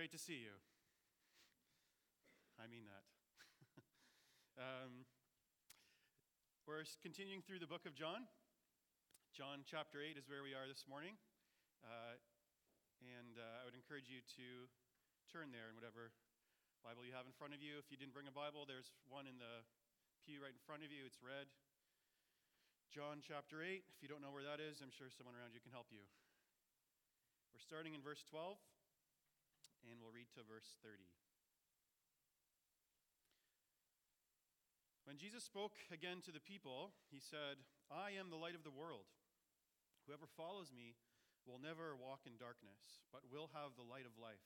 great to see you. I mean that. um, we're continuing through the book of John. John chapter 8 is where we are this morning. Uh, and uh, I would encourage you to turn there in whatever Bible you have in front of you. If you didn't bring a Bible, there's one in the pew right in front of you. It's red. John chapter 8. If you don't know where that is, I'm sure someone around you can help you. We're starting in verse 12, and we'll read to verse 30. When Jesus spoke again to the people, he said, I am the light of the world. Whoever follows me will never walk in darkness, but will have the light of life.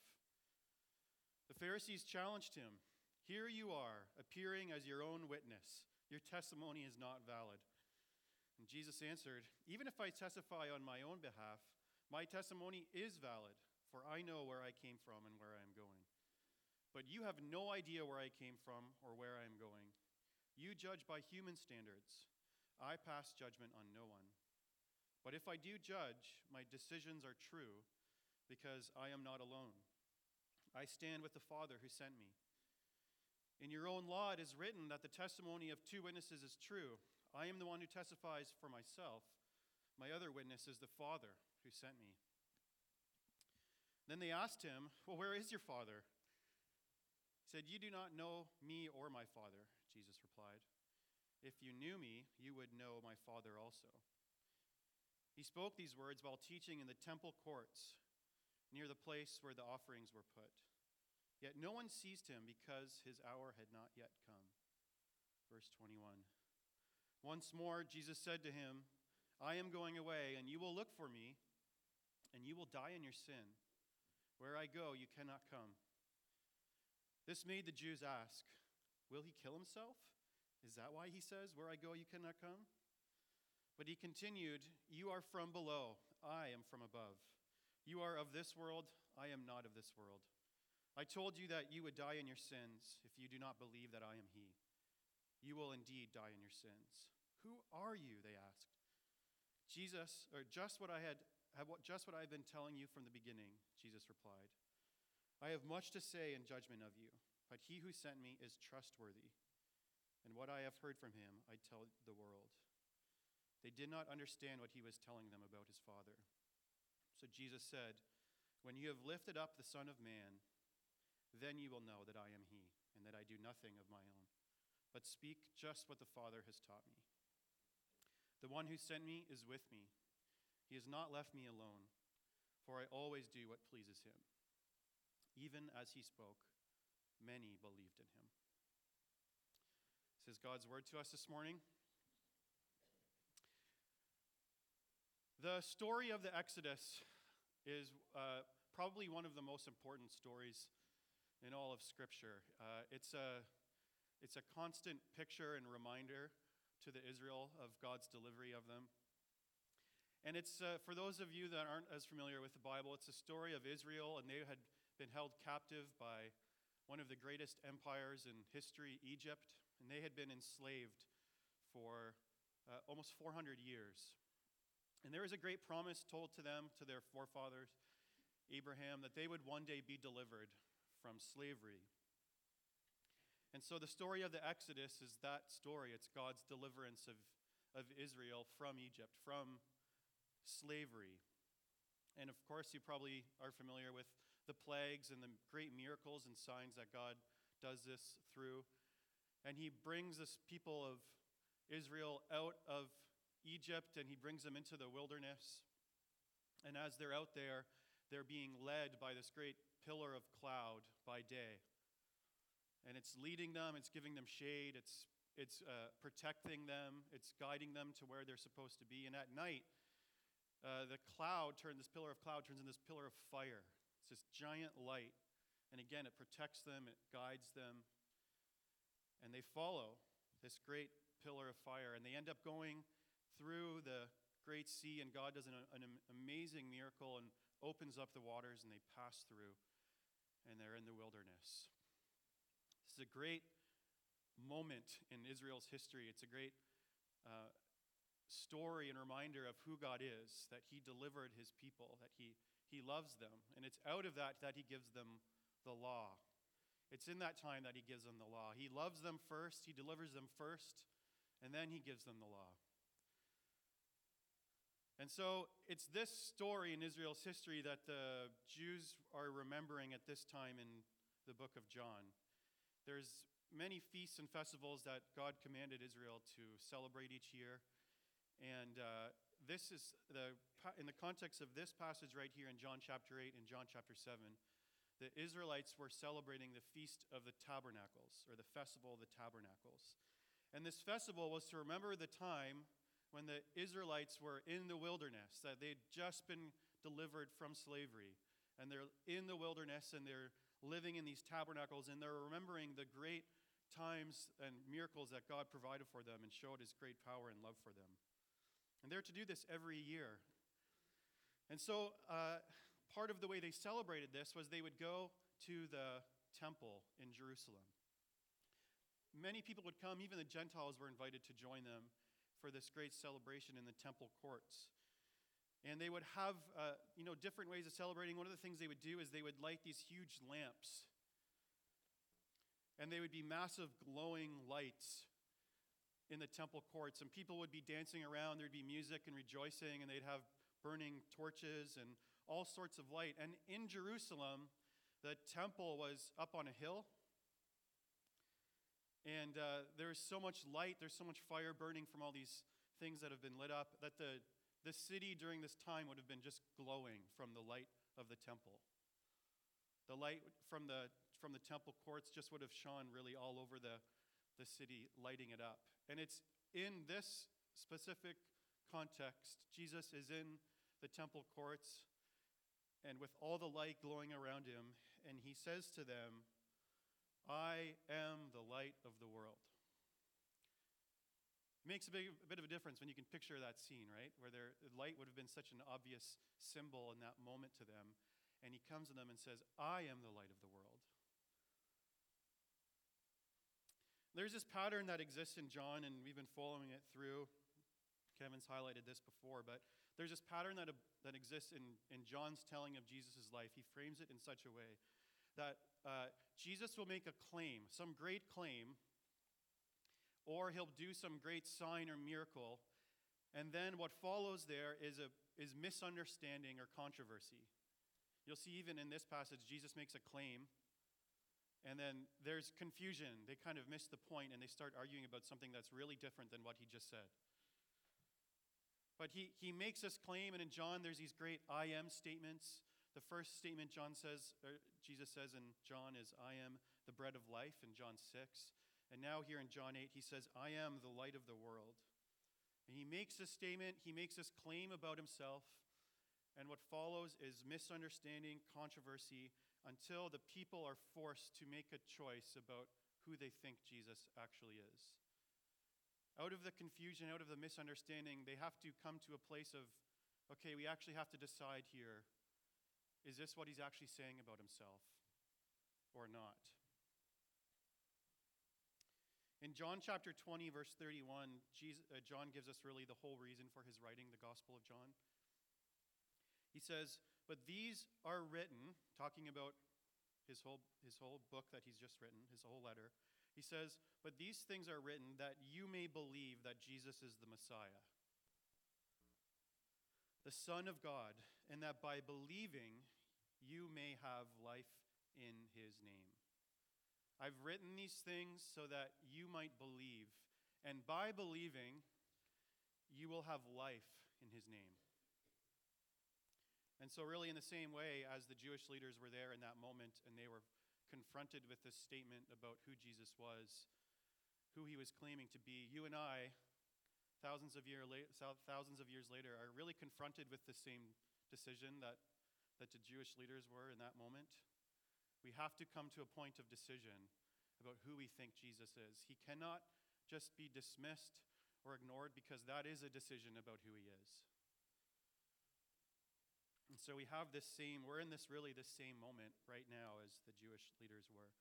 The Pharisees challenged him Here you are, appearing as your own witness. Your testimony is not valid. And Jesus answered, Even if I testify on my own behalf, my testimony is valid, for I know where I came from and where I am going. But you have no idea where I came from or where I am going. You judge by human standards. I pass judgment on no one. But if I do judge, my decisions are true because I am not alone. I stand with the Father who sent me. In your own law, it is written that the testimony of two witnesses is true. I am the one who testifies for myself. My other witness is the Father who sent me. Then they asked him, Well, where is your Father? He said, You do not know me or my Father, Jesus replied. If you knew me, you would know my Father also. He spoke these words while teaching in the temple courts near the place where the offerings were put. Yet no one seized him because his hour had not yet come. Verse 21. Once more, Jesus said to him, I am going away, and you will look for me and you will die in your sin. Where I go, you cannot come. This made the Jews ask, Will he kill himself? Is that why he says, Where I go, you cannot come? But he continued, You are from below, I am from above. You are of this world, I am not of this world. I told you that you would die in your sins if you do not believe that I am he. You will indeed die in your sins. Who are you? They asked. Jesus, or just what I had just what I have been telling you from the beginning, Jesus replied. I have much to say in judgment of you, but he who sent me is trustworthy, and what I have heard from him I tell the world. They did not understand what he was telling them about his Father. So Jesus said, When you have lifted up the Son of Man, then you will know that I am he, and that I do nothing of my own, but speak just what the Father has taught me. The one who sent me is with me. He has not left me alone, for I always do what pleases him. Even as he spoke, many believed in him. This is God's word to us this morning. The story of the Exodus is uh, probably one of the most important stories in all of Scripture. Uh, it's, a, it's a constant picture and reminder to the Israel of God's delivery of them. And it's uh, for those of you that aren't as familiar with the Bible, it's a story of Israel, and they had been held captive by one of the greatest empires in history, Egypt, and they had been enslaved for uh, almost 400 years. And there was a great promise told to them, to their forefathers, Abraham, that they would one day be delivered from slavery. And so the story of the Exodus is that story. It's God's deliverance of, of Israel from Egypt, from slavery. And of course, you probably are familiar with the plagues and the great miracles and signs that God does this through. And he brings this people of Israel out of Egypt and he brings them into the wilderness. And as they're out there, they're being led by this great pillar of cloud by day. And it's leading them, it's giving them shade, it's, it's uh, protecting them, it's guiding them to where they're supposed to be. And at night, uh, the cloud turns, this pillar of cloud turns into this pillar of fire. It's this giant light. And again, it protects them, it guides them. And they follow this great pillar of fire. And they end up going through the great sea, and God does an, an amazing miracle and opens up the waters, and they pass through, and they're in the wilderness. This is a great moment in Israel's history. It's a great uh, story and reminder of who God is, that He delivered His people, that He, he loves them. And it's out of that that He gives them the law. It's in that time that he gives them the law. He loves them first, he delivers them first, and then he gives them the law. And so it's this story in Israel's history that the Jews are remembering at this time in the book of John. There's many feasts and festivals that God commanded Israel to celebrate each year. And uh, this is the, in the context of this passage right here in John chapter 8 and John chapter 7, the Israelites were celebrating the Feast of the Tabernacles, or the Festival of the Tabernacles. And this festival was to remember the time when the Israelites were in the wilderness, that they'd just been delivered from slavery. And they're in the wilderness and they're living in these tabernacles and they're remembering the great times and miracles that God provided for them and showed his great power and love for them. And they're to do this every year. And so, uh, part of the way they celebrated this was they would go to the temple in Jerusalem. Many people would come, even the Gentiles were invited to join them for this great celebration in the temple courts. And they would have, uh, you know, different ways of celebrating. One of the things they would do is they would light these huge lamps. And they would be massive glowing lights in the temple courts. And people would be dancing around. There'd be music and rejoicing. And they'd have burning torches and all sorts of light. And in Jerusalem, the temple was up on a hill. And uh, there's so much light, there's so much fire burning from all these things that have been lit up that the, the city during this time would have been just glowing from the light of the temple. The light from the, from the temple courts just would have shone really all over the, the city, lighting it up. And it's in this specific context, Jesus is in the temple courts and with all the light glowing around him, and he says to them, I am the light of the world. It makes a, big, a bit of a difference when you can picture that scene, right? Where their light would have been such an obvious symbol in that moment to them. And he comes to them and says, I am the light of the world. There's this pattern that exists in John, and we've been following it through. Kevin's highlighted this before, but there's this pattern that, that exists in, in John's telling of Jesus' life. He frames it in such a way that uh, Jesus will make a claim, some great claim, or he'll do some great sign or miracle, and then what follows there is, a, is misunderstanding or controversy. You'll see even in this passage, Jesus makes a claim, and then there's confusion. They kind of miss the point and they start arguing about something that's really different than what he just said. But he, he makes this claim, and in John, there's these great I am statements. The first statement John says, Jesus says in John is, I am the bread of life in John 6. And now here in John 8, he says, I am the light of the world. And he makes this statement, he makes this claim about himself. And what follows is misunderstanding, controversy, until the people are forced to make a choice about who they think Jesus actually is. Out of the confusion, out of the misunderstanding, they have to come to a place of, okay, we actually have to decide here is this what he's actually saying about himself or not? In John chapter 20, verse 31, Jesus, uh, John gives us really the whole reason for his writing the Gospel of John. He says, But these are written, talking about his whole, his whole book that he's just written, his whole letter. He says, But these things are written that you may believe that Jesus is the Messiah, the Son of God, and that by believing you may have life in his name. I've written these things so that you might believe, and by believing, you will have life in his name. And so, really, in the same way as the Jewish leaders were there in that moment and they were confronted with this statement about who Jesus was, who he was claiming to be, you and I, thousands of, year la- thousands of years later, are really confronted with the same decision that that the Jewish leaders were in that moment. We have to come to a point of decision about who we think Jesus is. He cannot just be dismissed or ignored because that is a decision about who he is. And so we have this same, we're in this really this same moment right now as the Jewish leaders were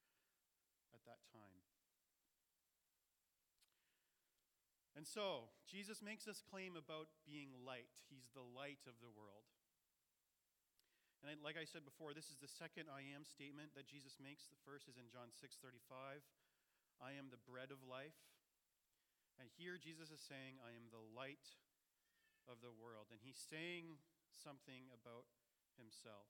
at that time. And so, Jesus makes this claim about being light. He's the light of the world. And I like I said before, this is the second I am statement that Jesus makes. The first is in John 6:35. I am the bread of life. And here Jesus is saying, I am the light of the world. And he's saying something about himself.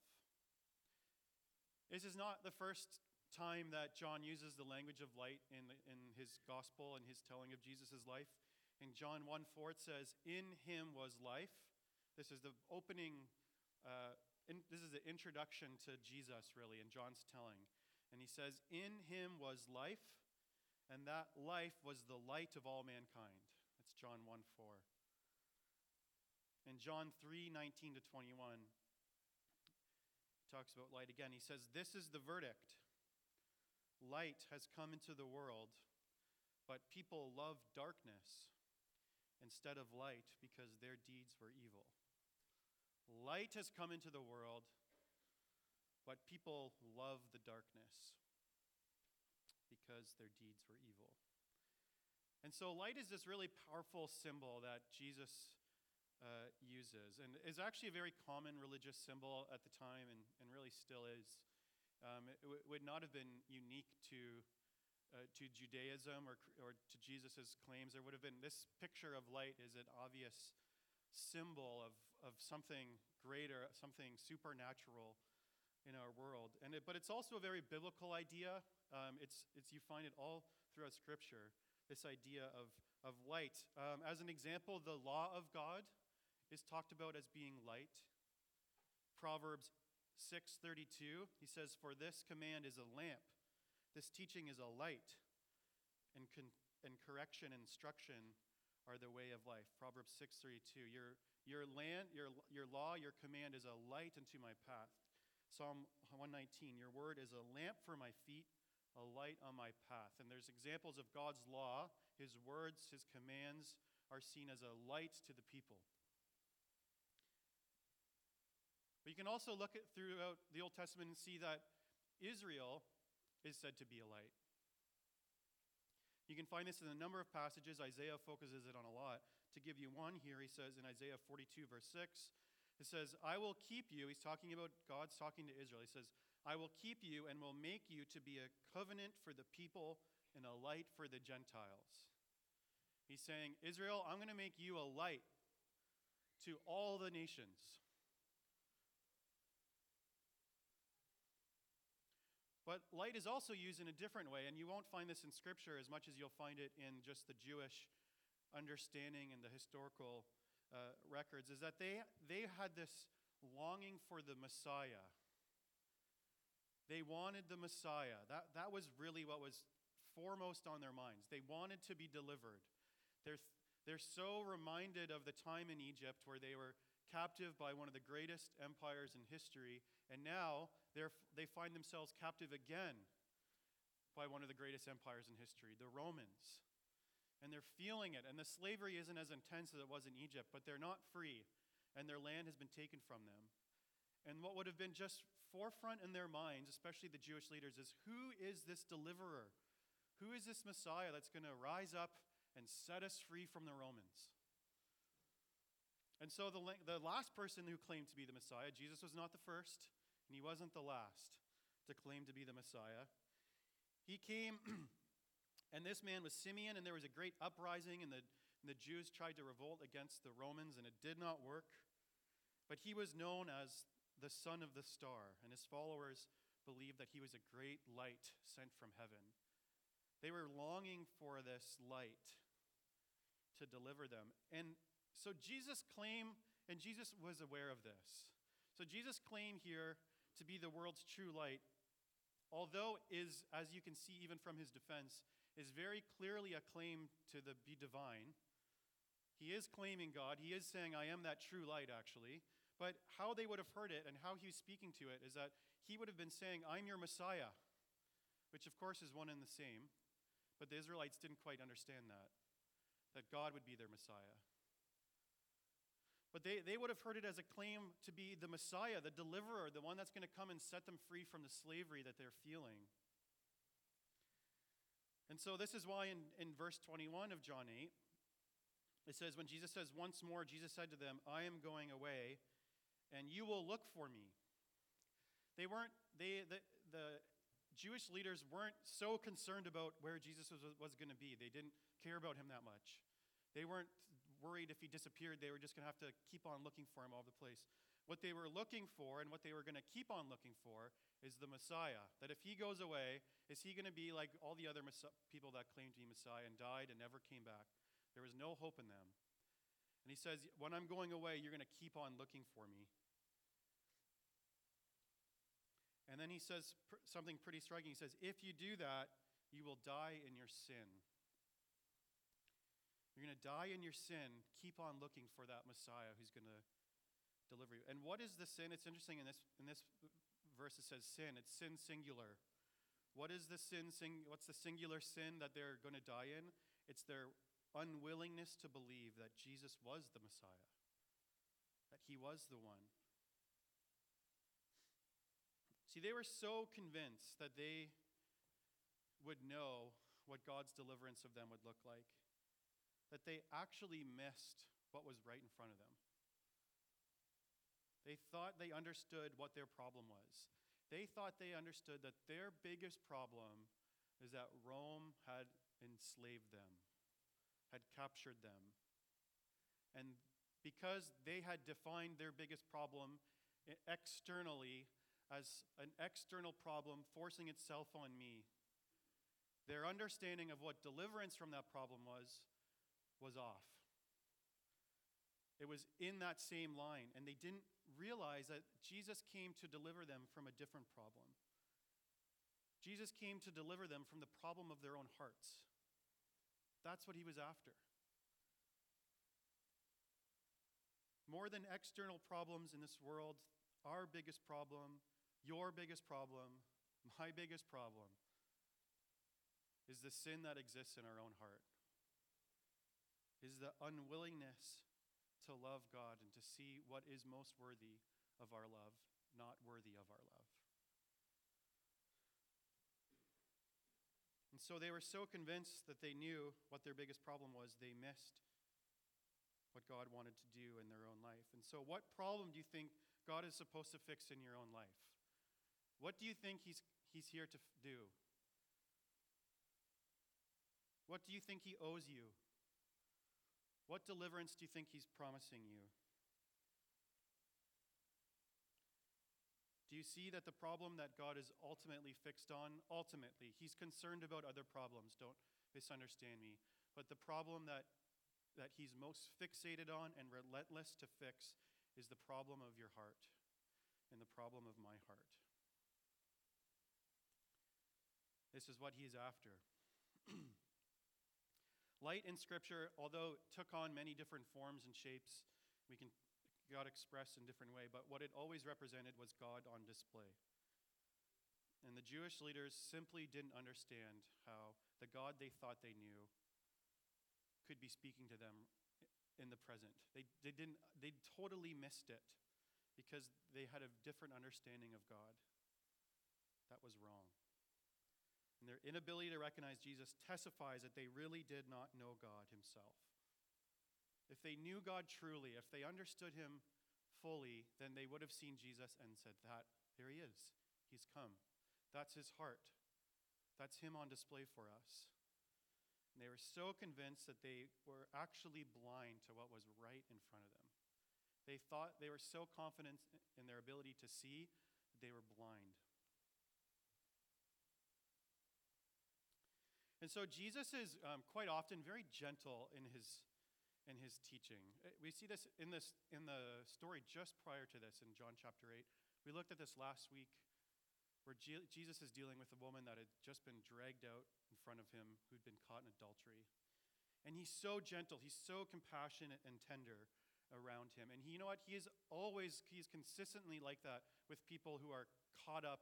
This is not the first time that John uses the language of light in, the, in his gospel and his telling of Jesus' life. In John 1 4, it says, In him was life. This is the opening, uh, in, this is the introduction to Jesus, really, in John's telling. And he says, In him was life, and that life was the light of all mankind. That's John 1 4. In John 3 19 to 21, talks about light again. He says, This is the verdict. Light has come into the world, but people love darkness instead of light because their deeds were evil. Light has come into the world, but people love the darkness because their deeds were evil. And so, light is this really powerful symbol that Jesus uh, uses, and is actually a very common religious symbol at the time, and, and really still is. Um, it w- would not have been unique to, uh, to Judaism or, or to Jesus' claims. There would have been this picture of light is an obvious symbol of, of something greater, something supernatural in our world. And it, but it's also a very biblical idea. Um, it's, it's, you find it all throughout Scripture, this idea of, of light. Um, as an example, the law of God is talked about as being light. Proverbs 6:32, he says, "For this command is a lamp. This teaching is a light, and, con- and correction and instruction are the way of life." Proverbs 6:32. Your your land, your your law, your command is a light unto my path. Psalm 119. Your word is a lamp for my feet, a light on my path. And there's examples of God's law, his words, his commands are seen as a light to the people. But you can also look at throughout the Old Testament and see that Israel is said to be a light. You can find this in a number of passages. Isaiah focuses it on a lot. To give you one here, he says in Isaiah 42, verse 6, it says, I will keep you. He's talking about God's talking to Israel. He says, I will keep you and will make you to be a covenant for the people and a light for the Gentiles. He's saying, Israel, I'm going to make you a light to all the nations. But light is also used in a different way, and you won't find this in Scripture as much as you'll find it in just the Jewish understanding and the historical uh, records, is that they, they had this longing for the Messiah. They wanted the Messiah. That, that was really what was foremost on their minds. They wanted to be delivered. They're, they're so reminded of the time in Egypt where they were captive by one of the greatest empires in history, and now they find themselves captive again by one of the greatest empires in history, the Romans. And they're feeling it. And the slavery isn't as intense as it was in Egypt, but they're not free, and their land has been taken from them. And what would have been just forefront in their minds, especially the Jewish leaders, is who is this deliverer? Who is this Messiah that's going to rise up and set us free from the Romans? And so the, the last person who claimed to be the Messiah, Jesus was not the first, and he wasn't the last to claim to be the Messiah. He came, and this man was Simeon, and there was a great uprising, and the, and the Jews tried to revolt against the Romans, and it did not work. But he was known as the son of the star, and his followers believed that he was a great light sent from heaven. They were longing for this light to deliver them. And so Jesus claimed, and Jesus was aware of this. So Jesus claimed here to be the world's true light, although is, as you can see even from his defense, is very clearly a claim to the be divine. He is claiming God. He is saying, I am that true light, actually. But how they would have heard it and how he was speaking to it is that he would have been saying, I'm your Messiah, which of course is one and the same. But the Israelites didn't quite understand that, that God would be their Messiah. But they, they would have heard it as a claim to be the Messiah, the deliverer, the one that's going to come and set them free from the slavery that they're feeling. And so, this is why in, in verse 21 of John 8, it says, When Jesus says, Once more, Jesus said to them, I am going away, and you will look for me. They weren't, they, the, the Jewish leaders weren't so concerned about where Jesus was, was going to be. They didn't care about him that much. They weren't worried if he disappeared, they were just going to have to keep on looking for him all over the place. What they were looking for and what they were going to keep on looking for is the Messiah. That if he goes away, is he going to be like all the other people that claimed to be Messiah and died and never came back? There was no hope in them. And he says, When I'm going away, you're going to keep on looking for me. And then he says something pretty striking. He says, If you do that, you will die in your sin. To die in your sin. Keep on looking for that Messiah who's going to deliver you. And what is the sin? It's interesting in this, in this verse it says sin. It's sin singular. What is the sin? Sing, what's the singular sin that they're going to die in? It's their unwillingness to believe that Jesus was the Messiah, that he was the one. See, they were so convinced that they would know what God's deliverance of them would look like that they actually missed what was right in front of them. They thought they understood what their problem was. They thought they understood that their biggest problem is that Rome had enslaved them, had captured them. And because they had defined their biggest problem externally as an external problem forcing itself on me, their understanding of what deliverance from that problem was was off. It was in that same line, and they didn't realize that Jesus came to deliver them from a different problem. Jesus came to deliver them from the problem of their own hearts. That's what he was after. More than external problems in this world, our biggest problem, your biggest problem, my biggest problem, is the sin that exists in our own heart. Is the unwillingness to love God and to see what is most worthy of our love, not worthy of our love. And so they were so convinced that they knew what their biggest problem was, they missed what God wanted to do in their own life. And so, what problem do you think God is supposed to fix in your own life? What do you think He's, he's here to do? What do you think He owes you? What deliverance do you think he's promising you? Do you see that the problem that God is ultimately fixed on, ultimately, he's concerned about other problems, don't misunderstand me, but the problem that, that he's most fixated on and relentless to fix is the problem of your heart and the problem of my heart. This is what he's after. Light in Scripture, although it took on many different forms and shapes, we can God expressed in different way, but what it always represented was God on display. And the Jewish leaders simply didn't understand how the God they thought they knew could be speaking to them in the present. They, they, didn't, they totally missed it because they had a different understanding of God. That was wrong. And their inability to recognize Jesus testifies that they really did not know God Himself. If they knew God truly, if they understood Him fully, then they would have seen Jesus and said, That, there He is. He's come. That's His heart. That's Him on display for us. And they were so convinced that they were actually blind to what was right in front of them. They thought they were so confident in their ability to see that they were blind. And so Jesus is um, quite often very gentle in his, in his teaching. Uh, we see this in, this in the story just prior to this in John chapter 8. We looked at this last week where Je- Jesus is dealing with a woman that had just been dragged out in front of him who'd been caught in adultery. And he's so gentle, he's so compassionate and tender around him. And he, you know what? He is always, he's consistently like that with people who are caught up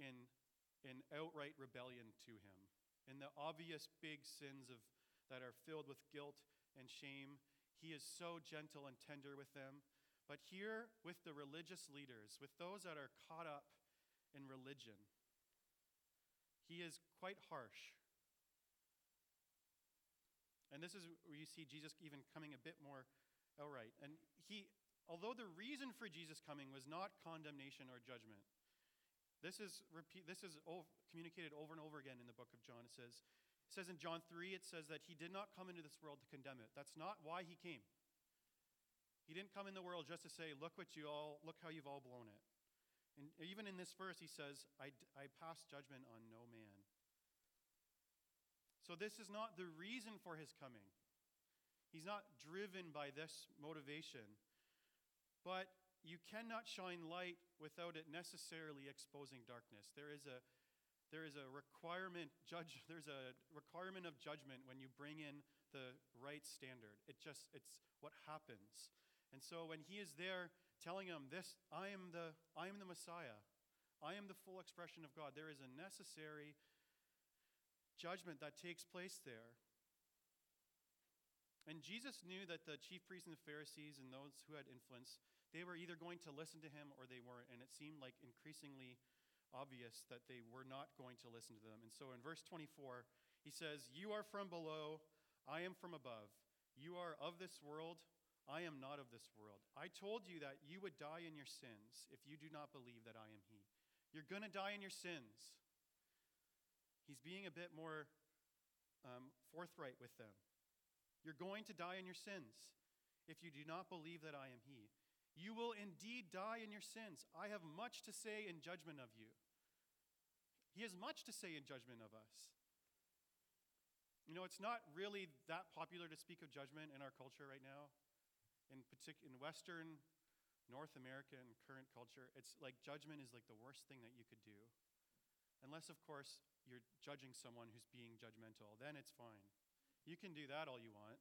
in, in outright rebellion to him and the obvious big sins of, that are filled with guilt and shame. He is so gentle and tender with them. But here, with the religious leaders, with those that are caught up in religion, he is quite harsh. And this is where you see Jesus even coming a bit more outright. And he, although the reason for Jesus coming was not condemnation or judgment, This is repeat. This is ov- communicated over and over again in the book of John. It says, it says in John three, it says that he did not come into this world to condemn it. That's not why he came. He didn't come in the world just to say, "Look what you all, look how you've all blown it." And even in this verse, he says, "I, I pass judgment on no man." So this is not the reason for his coming. He's not driven by this motivation. But you cannot shine light without it necessarily exposing darkness. There is a there is a requirement judge there's a requirement of judgment when you bring in the right standard. It just it's what happens. And so when he is there telling him this I am the I am the Messiah. I am the full expression of God. There is a necessary judgment that takes place there. And Jesus knew that the chief priests and the Pharisees and those who had influence, they were either going to listen to him or they weren't. And it seemed like increasingly obvious that they were not going to listen to them. And so in verse 24, he says, You are from below, I am from above. You are of this world, I am not of this world. I told you that you would die in your sins if you do not believe that I am He. You're going to die in your sins. He's being a bit more um, forthright with them. You're going to die in your sins if you do not believe that I am He. You will indeed die in your sins. I have much to say in judgment of you. He has much to say in judgment of us. You know, it's not really that popular to speak of judgment in our culture right now. In, partic- in Western North American current culture, it's like judgment is like the worst thing that you could do. Unless, of course, you're judging someone who's being judgmental, then it's fine. You can do that all you want,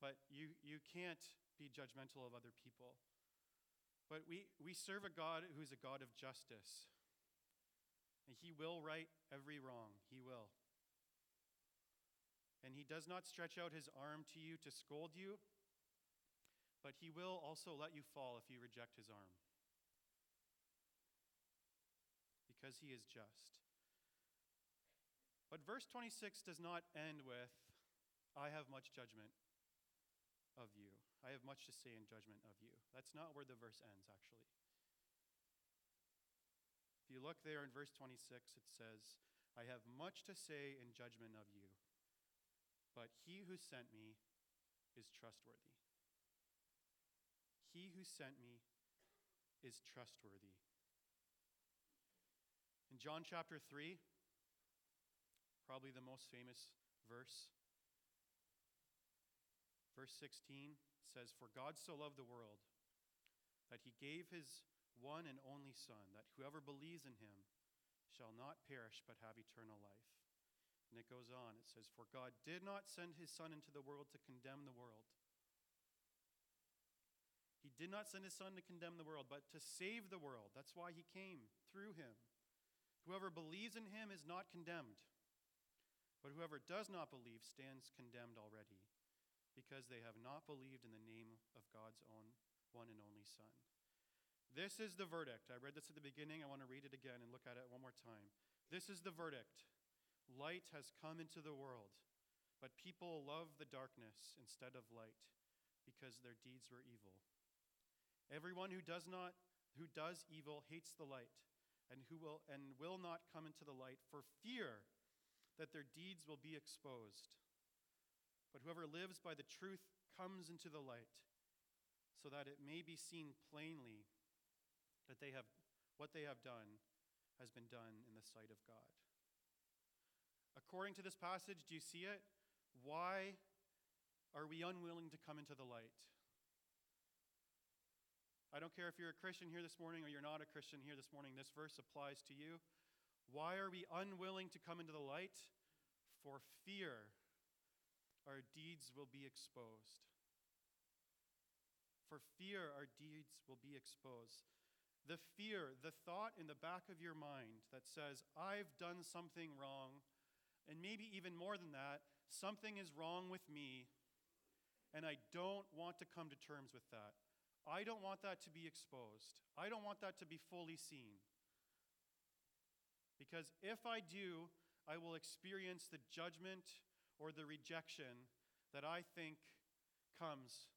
but you, you can't be judgmental of other people. But we, we serve a God who's a God of justice. And he will right every wrong. He will. And he does not stretch out his arm to you to scold you, but he will also let you fall if you reject his arm. Because he is just. But verse 26 does not end with, I have much judgment of you. I have much to say in judgment of you. That's not where the verse ends, actually. If you look there in verse 26, it says, I have much to say in judgment of you, but he who sent me is trustworthy. He who sent me is trustworthy. In John chapter 3, probably the most famous verse, verse 16 says, For God so loved the world that he gave his one and only Son, that whoever believes in him shall not perish but have eternal life. And it goes on, it says, For God did not send his Son into the world to condemn the world. He did not send his Son to condemn the world, but to save the world. That's why he came through him. Whoever believes in him is not condemned, but whoever does not believe stands condemned already, because they have not believed in the name of God's own one and only Son. This is the verdict. I read this at the beginning. I want to read it again and look at it one more time. This is the verdict. Light has come into the world, but people love the darkness instead of light because their deeds were evil. Everyone who does not who does evil hates the light and who will and will not come into the light for fear that their deeds will be exposed. But whoever lives by the truth comes into the light so that it may be seen plainly that they have what they have done has been done in the sight of God. According to this passage, do you see it? Why are we unwilling to come into the light? I don't care if you're a Christian here this morning or you're not a Christian here this morning, this verse applies to you. Why are we unwilling to come into the light? For fear our deeds will be exposed. For fear our deeds will be exposed. The fear, the thought in the back of your mind that says, I've done something wrong, and maybe even more than that, something is wrong with me, and I don't want to come to terms with that. I don't want that to be exposed. I don't want that to be fully seen. Because if I do, I will experience the judgment or the rejection that I think comes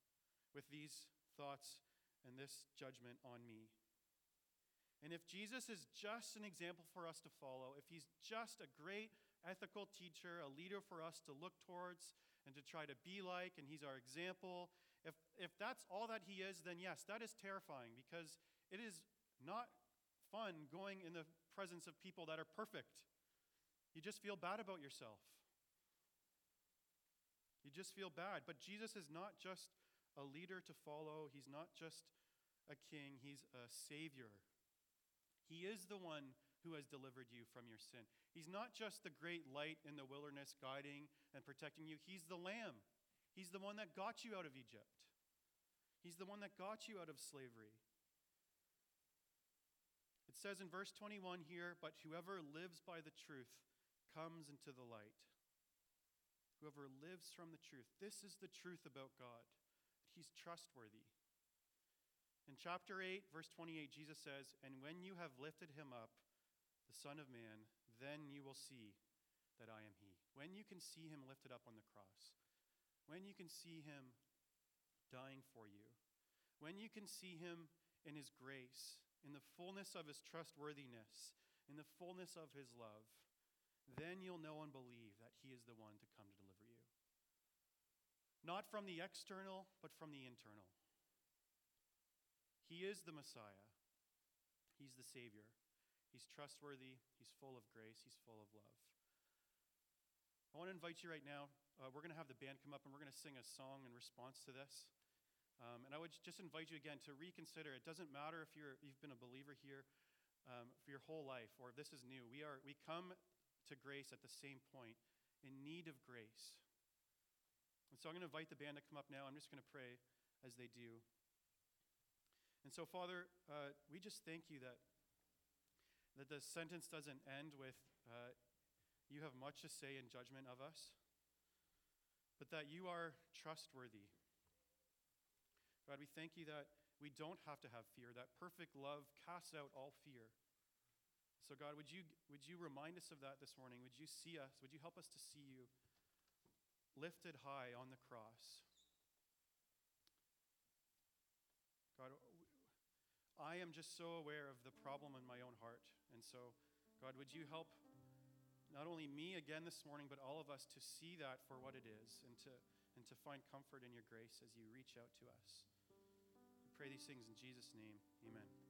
with these thoughts and this judgment on me. And if Jesus is just an example for us to follow, if he's just a great ethical teacher, a leader for us to look towards and to try to be like, and he's our example, if, if that's all that he is, then yes, that is terrifying because it is not fun going in the presence of people that are perfect. You just feel bad about yourself. You just feel bad. But Jesus is not just a leader to follow, he's not just a king, he's a savior. He is the one who has delivered you from your sin. He's not just the great light in the wilderness guiding and protecting you, he's the lamb. He's the one that got you out of Egypt. He's the one that got you out of slavery. It says in verse 21 here, but whoever lives by the truth comes into the light. Whoever lives from the truth. This is the truth about God, He's trustworthy. In chapter 8, verse 28, Jesus says, And when you have lifted him up, the Son of Man, then you will see that I am He. When you can see Him lifted up on the cross, when you can see Him dying for you, when you can see Him in His grace, in the fullness of His trustworthiness, in the fullness of His love, then you'll know and believe that He is the one to come to. Not from the external, but from the internal. He is the Messiah, He's the Savior. He's trustworthy, He's full of grace, He's full of love. I want to invite you right now. Uh, we're going to have the band come up and we're going to sing a song in response to this. Um, and I would just invite you again to reconsider. It doesn't matter if you're, you've been a believer here um, for your whole life or if this is new. We, are, we come to grace at the same point, in need of grace. And so I'm going to invite the band to come up now. I'm just going to pray as they do. And so, Father, uh, we just thank you that, that the sentence doesn't end with, uh, you have much to say in judgment of us, but that you are trustworthy. God, we thank you that we don't have to have fear, that perfect love casts out all fear. So, God, would you, would you remind us of that this morning? Would you see us? Would you help us to see you lifted high on the cross? God, I am just so aware of the problem in my own heart. And so, God, would you help not only me again this morning, but all of us to see that for what it is and to, and to find comfort in your grace as you reach out to us. We pray these things in Jesus' name. Amen.